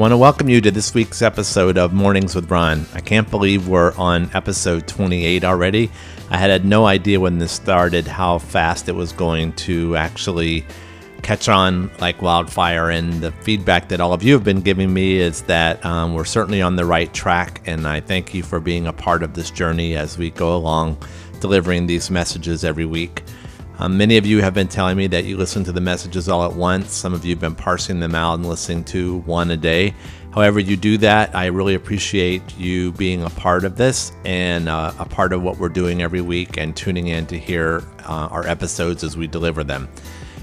I want to welcome you to this week's episode of Mornings with Ron. I can't believe we're on episode 28 already. I had no idea when this started how fast it was going to actually catch on like wildfire. And the feedback that all of you have been giving me is that um, we're certainly on the right track. And I thank you for being a part of this journey as we go along delivering these messages every week. Um, many of you have been telling me that you listen to the messages all at once. Some of you have been parsing them out and listening to one a day. However, you do that, I really appreciate you being a part of this and uh, a part of what we're doing every week and tuning in to hear uh, our episodes as we deliver them.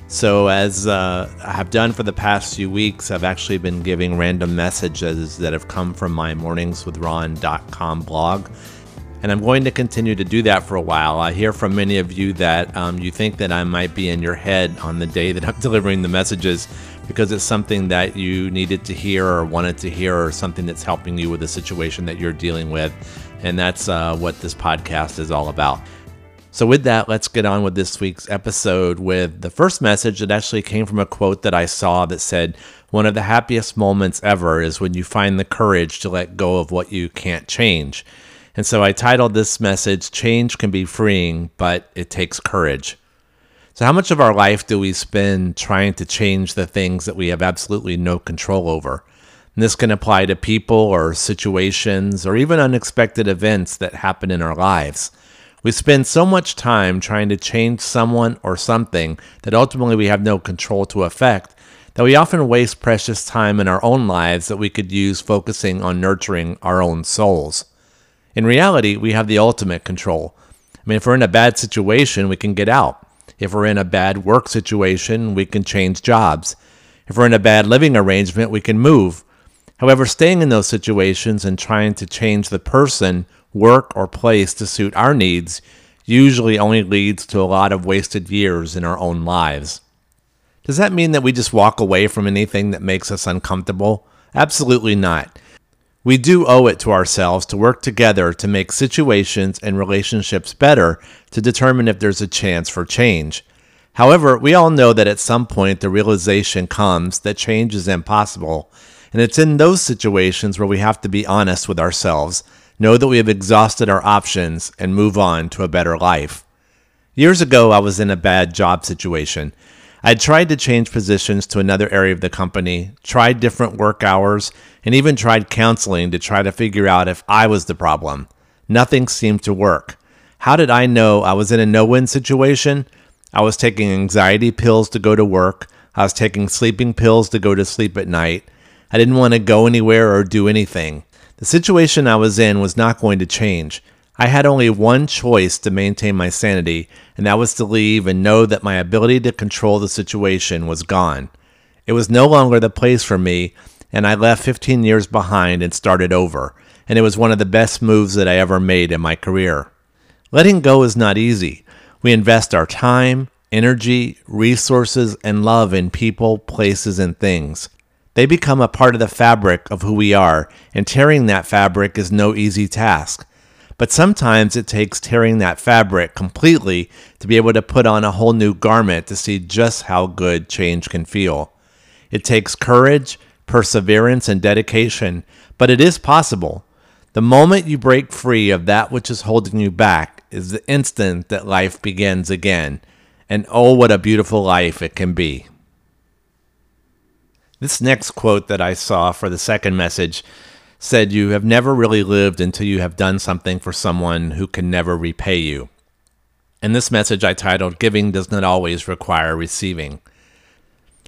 So, as uh, I have done for the past few weeks, I've actually been giving random messages that have come from my morningswithron.com blog and I'm going to continue to do that for a while. I hear from many of you that um, you think that I might be in your head on the day that I'm delivering the messages because it's something that you needed to hear or wanted to hear or something that's helping you with the situation that you're dealing with. And that's uh, what this podcast is all about. So, with that, let's get on with this week's episode with the first message that actually came from a quote that I saw that said, One of the happiest moments ever is when you find the courage to let go of what you can't change. And so I titled this message, Change Can Be Freeing, but It Takes Courage. So, how much of our life do we spend trying to change the things that we have absolutely no control over? And this can apply to people or situations or even unexpected events that happen in our lives. We spend so much time trying to change someone or something that ultimately we have no control to affect that we often waste precious time in our own lives that we could use focusing on nurturing our own souls. In reality, we have the ultimate control. I mean, if we're in a bad situation, we can get out. If we're in a bad work situation, we can change jobs. If we're in a bad living arrangement, we can move. However, staying in those situations and trying to change the person, work, or place to suit our needs usually only leads to a lot of wasted years in our own lives. Does that mean that we just walk away from anything that makes us uncomfortable? Absolutely not. We do owe it to ourselves to work together to make situations and relationships better to determine if there's a chance for change. However, we all know that at some point the realization comes that change is impossible, and it's in those situations where we have to be honest with ourselves, know that we have exhausted our options, and move on to a better life. Years ago, I was in a bad job situation. I tried to change positions to another area of the company, tried different work hours, and even tried counseling to try to figure out if I was the problem. Nothing seemed to work. How did I know I was in a no win situation? I was taking anxiety pills to go to work. I was taking sleeping pills to go to sleep at night. I didn't want to go anywhere or do anything. The situation I was in was not going to change. I had only one choice to maintain my sanity, and that was to leave and know that my ability to control the situation was gone. It was no longer the place for me, and I left 15 years behind and started over, and it was one of the best moves that I ever made in my career. Letting go is not easy. We invest our time, energy, resources, and love in people, places, and things. They become a part of the fabric of who we are, and tearing that fabric is no easy task. But sometimes it takes tearing that fabric completely to be able to put on a whole new garment to see just how good change can feel. It takes courage, perseverance, and dedication, but it is possible. The moment you break free of that which is holding you back is the instant that life begins again. And oh, what a beautiful life it can be. This next quote that I saw for the second message said you have never really lived until you have done something for someone who can never repay you. In this message, I titled Giving Does Not Always Require Receiving.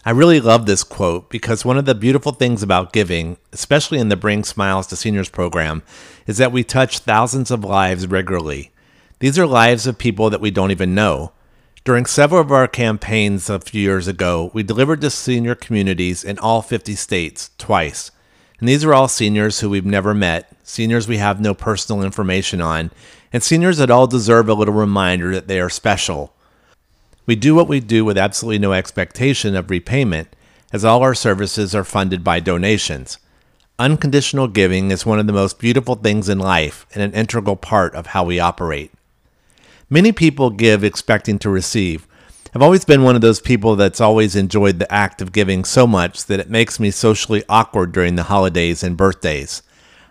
I really love this quote because one of the beautiful things about giving, especially in the Bring Smiles to Seniors program, is that we touch thousands of lives regularly. These are lives of people that we don't even know. During several of our campaigns a few years ago, we delivered to senior communities in all 50 states twice. And these are all seniors who we've never met, seniors we have no personal information on, and seniors that all deserve a little reminder that they are special. We do what we do with absolutely no expectation of repayment, as all our services are funded by donations. Unconditional giving is one of the most beautiful things in life and an integral part of how we operate. Many people give expecting to receive, I've always been one of those people that's always enjoyed the act of giving so much that it makes me socially awkward during the holidays and birthdays.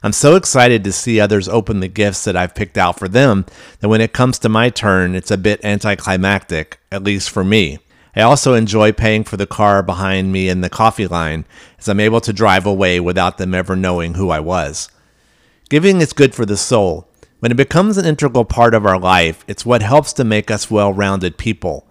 I'm so excited to see others open the gifts that I've picked out for them that when it comes to my turn, it's a bit anticlimactic, at least for me. I also enjoy paying for the car behind me in the coffee line as I'm able to drive away without them ever knowing who I was. Giving is good for the soul. When it becomes an integral part of our life, it's what helps to make us well rounded people.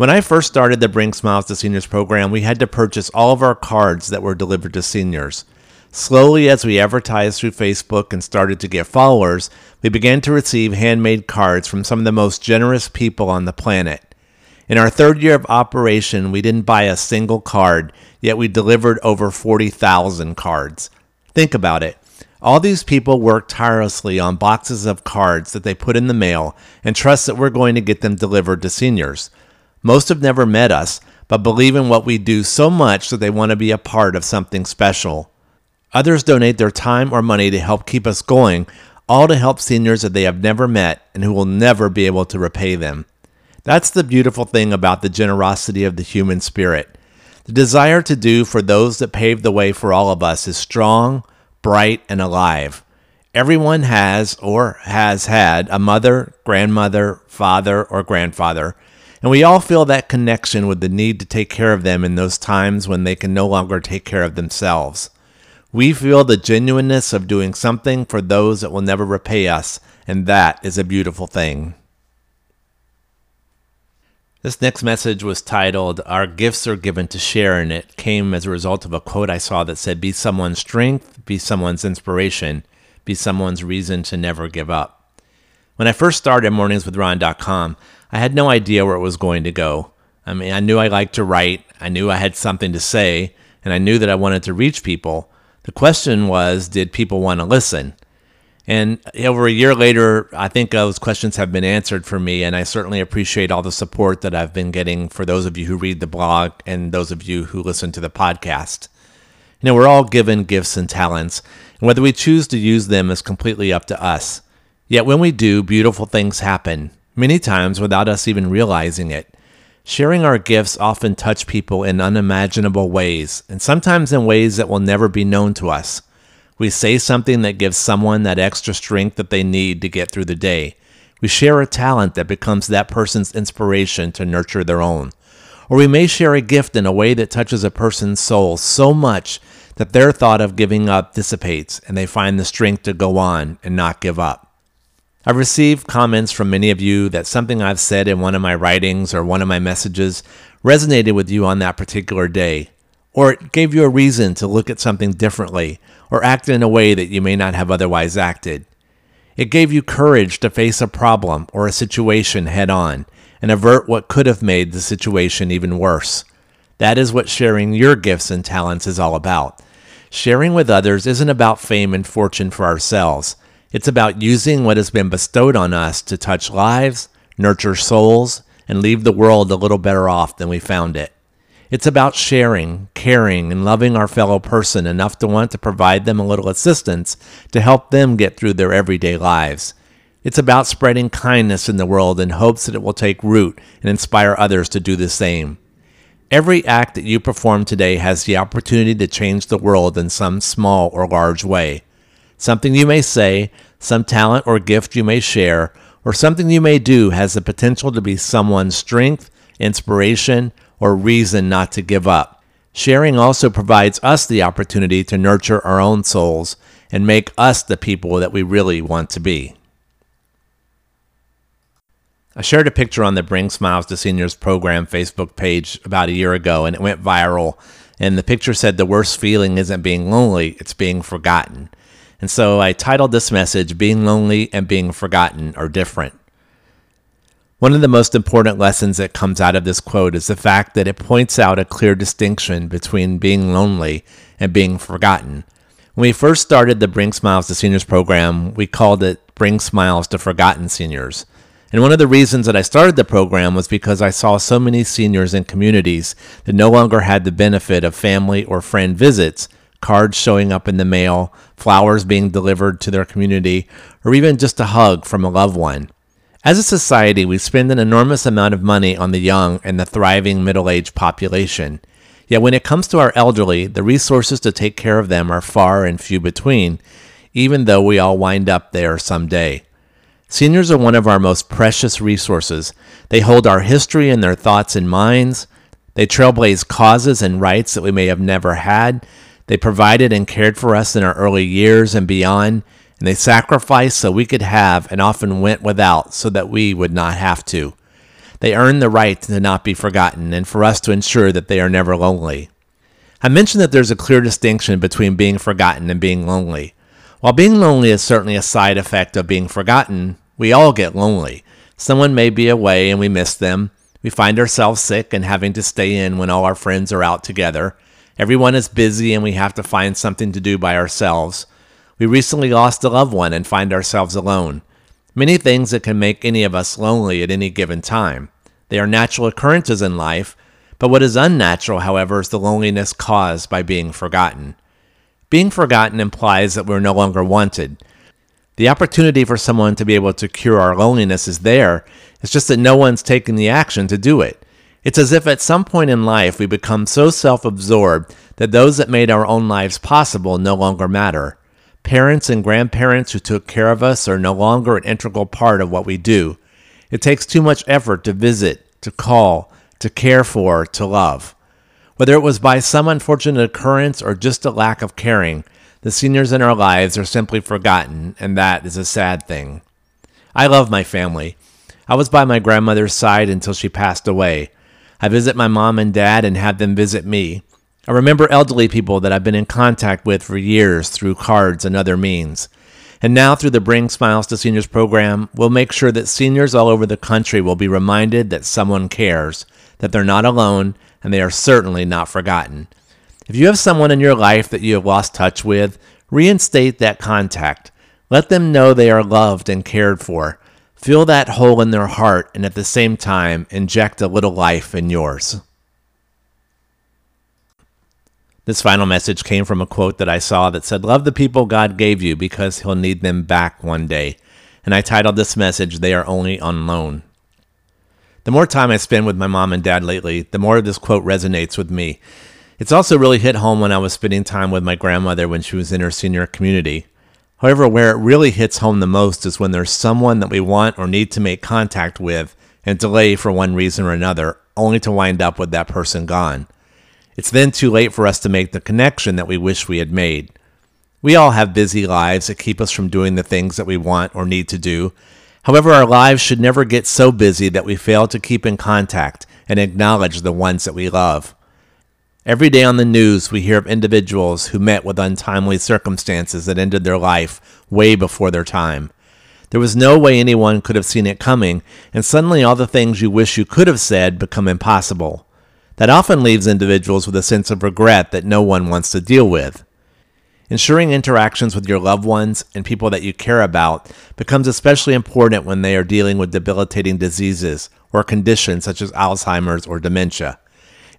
When I first started the Bring Smiles to Seniors program, we had to purchase all of our cards that were delivered to seniors. Slowly, as we advertised through Facebook and started to get followers, we began to receive handmade cards from some of the most generous people on the planet. In our third year of operation, we didn't buy a single card, yet we delivered over 40,000 cards. Think about it. All these people work tirelessly on boxes of cards that they put in the mail and trust that we're going to get them delivered to seniors. Most have never met us, but believe in what we do so much that they want to be a part of something special. Others donate their time or money to help keep us going, all to help seniors that they have never met and who will never be able to repay them. That's the beautiful thing about the generosity of the human spirit. The desire to do for those that paved the way for all of us is strong, bright, and alive. Everyone has or has had a mother, grandmother, father, or grandfather and we all feel that connection with the need to take care of them in those times when they can no longer take care of themselves. We feel the genuineness of doing something for those that will never repay us, and that is a beautiful thing. This next message was titled, Our Gifts Are Given to Share, and it came as a result of a quote I saw that said, Be someone's strength, be someone's inspiration, be someone's reason to never give up. When I first started morningswithron.com, I had no idea where it was going to go. I mean, I knew I liked to write, I knew I had something to say, and I knew that I wanted to reach people. The question was, did people want to listen? And over a year later, I think those questions have been answered for me, and I certainly appreciate all the support that I've been getting for those of you who read the blog and those of you who listen to the podcast. You know, we're all given gifts and talents, and whether we choose to use them is completely up to us. Yet when we do, beautiful things happen, many times without us even realizing it. Sharing our gifts often touch people in unimaginable ways, and sometimes in ways that will never be known to us. We say something that gives someone that extra strength that they need to get through the day. We share a talent that becomes that person's inspiration to nurture their own. Or we may share a gift in a way that touches a person's soul so much that their thought of giving up dissipates and they find the strength to go on and not give up. I've received comments from many of you that something I've said in one of my writings or one of my messages resonated with you on that particular day, or it gave you a reason to look at something differently or act in a way that you may not have otherwise acted. It gave you courage to face a problem or a situation head on and avert what could have made the situation even worse. That is what sharing your gifts and talents is all about. Sharing with others isn't about fame and fortune for ourselves. It's about using what has been bestowed on us to touch lives, nurture souls, and leave the world a little better off than we found it. It's about sharing, caring, and loving our fellow person enough to want to provide them a little assistance to help them get through their everyday lives. It's about spreading kindness in the world in hopes that it will take root and inspire others to do the same. Every act that you perform today has the opportunity to change the world in some small or large way something you may say, some talent or gift you may share, or something you may do has the potential to be someone's strength, inspiration, or reason not to give up. Sharing also provides us the opportunity to nurture our own souls and make us the people that we really want to be. I shared a picture on the Bring Smiles to Seniors program Facebook page about a year ago, and it went viral. And the picture said, The worst feeling isn't being lonely, it's being forgotten. And so I titled this message, Being Lonely and Being Forgotten Are Different. One of the most important lessons that comes out of this quote is the fact that it points out a clear distinction between being lonely and being forgotten. When we first started the Bring Smiles to Seniors program, we called it Bring Smiles to Forgotten Seniors. And one of the reasons that I started the program was because I saw so many seniors in communities that no longer had the benefit of family or friend visits cards showing up in the mail, flowers being delivered to their community, or even just a hug from a loved one. As a society, we spend an enormous amount of money on the young and the thriving middle aged population. Yet when it comes to our elderly, the resources to take care of them are far and few between, even though we all wind up there someday. Seniors are one of our most precious resources. They hold our history and their thoughts and minds. They trailblaze causes and rights that we may have never had. They provided and cared for us in our early years and beyond and they sacrificed so we could have and often went without so that we would not have to. They earned the right to not be forgotten and for us to ensure that they are never lonely. I mentioned that there's a clear distinction between being forgotten and being lonely. While being lonely is certainly a side effect of being forgotten, we all get lonely. Someone may be away and we miss them. We find ourselves sick and having to stay in when all our friends are out together. Everyone is busy and we have to find something to do by ourselves. We recently lost a loved one and find ourselves alone. Many things that can make any of us lonely at any given time. They are natural occurrences in life, but what is unnatural, however, is the loneliness caused by being forgotten. Being forgotten implies that we're no longer wanted. The opportunity for someone to be able to cure our loneliness is there, it's just that no one's taken the action to do it. It's as if at some point in life we become so self absorbed that those that made our own lives possible no longer matter. Parents and grandparents who took care of us are no longer an integral part of what we do. It takes too much effort to visit, to call, to care for, to love. Whether it was by some unfortunate occurrence or just a lack of caring, the seniors in our lives are simply forgotten, and that is a sad thing. I love my family. I was by my grandmother's side until she passed away. I visit my mom and dad and have them visit me. I remember elderly people that I've been in contact with for years through cards and other means. And now, through the Bring Smiles to Seniors program, we'll make sure that seniors all over the country will be reminded that someone cares, that they're not alone, and they are certainly not forgotten. If you have someone in your life that you have lost touch with, reinstate that contact. Let them know they are loved and cared for. Fill that hole in their heart, and at the same time, inject a little life in yours. This final message came from a quote that I saw that said, Love the people God gave you because he'll need them back one day. And I titled this message, They Are Only on Loan. The more time I spend with my mom and dad lately, the more this quote resonates with me. It's also really hit home when I was spending time with my grandmother when she was in her senior community. However, where it really hits home the most is when there's someone that we want or need to make contact with and delay for one reason or another, only to wind up with that person gone. It's then too late for us to make the connection that we wish we had made. We all have busy lives that keep us from doing the things that we want or need to do. However, our lives should never get so busy that we fail to keep in contact and acknowledge the ones that we love. Every day on the news, we hear of individuals who met with untimely circumstances that ended their life way before their time. There was no way anyone could have seen it coming, and suddenly all the things you wish you could have said become impossible. That often leaves individuals with a sense of regret that no one wants to deal with. Ensuring interactions with your loved ones and people that you care about becomes especially important when they are dealing with debilitating diseases or conditions such as Alzheimer's or dementia.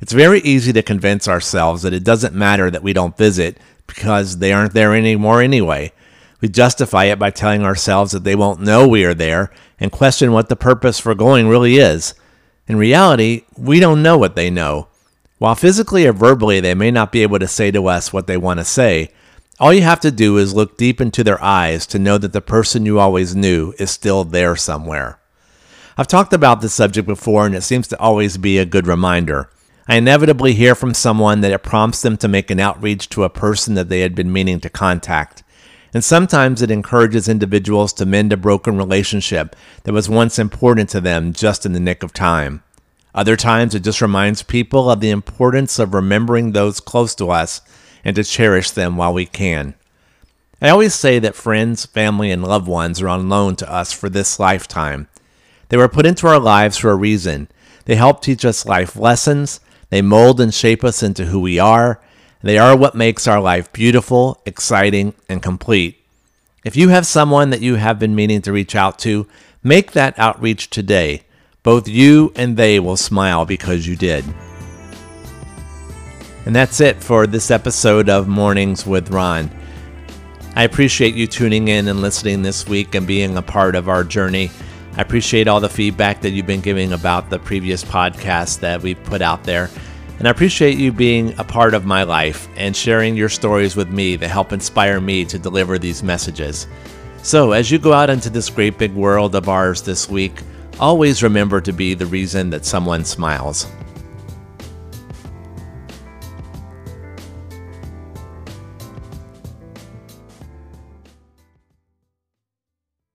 It's very easy to convince ourselves that it doesn't matter that we don't visit because they aren't there anymore anyway. We justify it by telling ourselves that they won't know we are there and question what the purpose for going really is. In reality, we don't know what they know. While physically or verbally they may not be able to say to us what they want to say, all you have to do is look deep into their eyes to know that the person you always knew is still there somewhere. I've talked about this subject before, and it seems to always be a good reminder. I inevitably hear from someone that it prompts them to make an outreach to a person that they had been meaning to contact and sometimes it encourages individuals to mend a broken relationship that was once important to them just in the nick of time. Other times it just reminds people of the importance of remembering those close to us and to cherish them while we can. I always say that friends, family, and loved ones are on loan to us for this lifetime. They were put into our lives for a reason. They help teach us life lessons, they mold and shape us into who we are, they are what makes our life beautiful, exciting, and complete. If you have someone that you have been meaning to reach out to, make that outreach today. Both you and they will smile because you did. And that's it for this episode of Mornings with Ron. I appreciate you tuning in and listening this week and being a part of our journey. I appreciate all the feedback that you've been giving about the previous podcasts that we've put out there. And I appreciate you being a part of my life and sharing your stories with me that help inspire me to deliver these messages. So, as you go out into this great big world of ours this week, always remember to be the reason that someone smiles.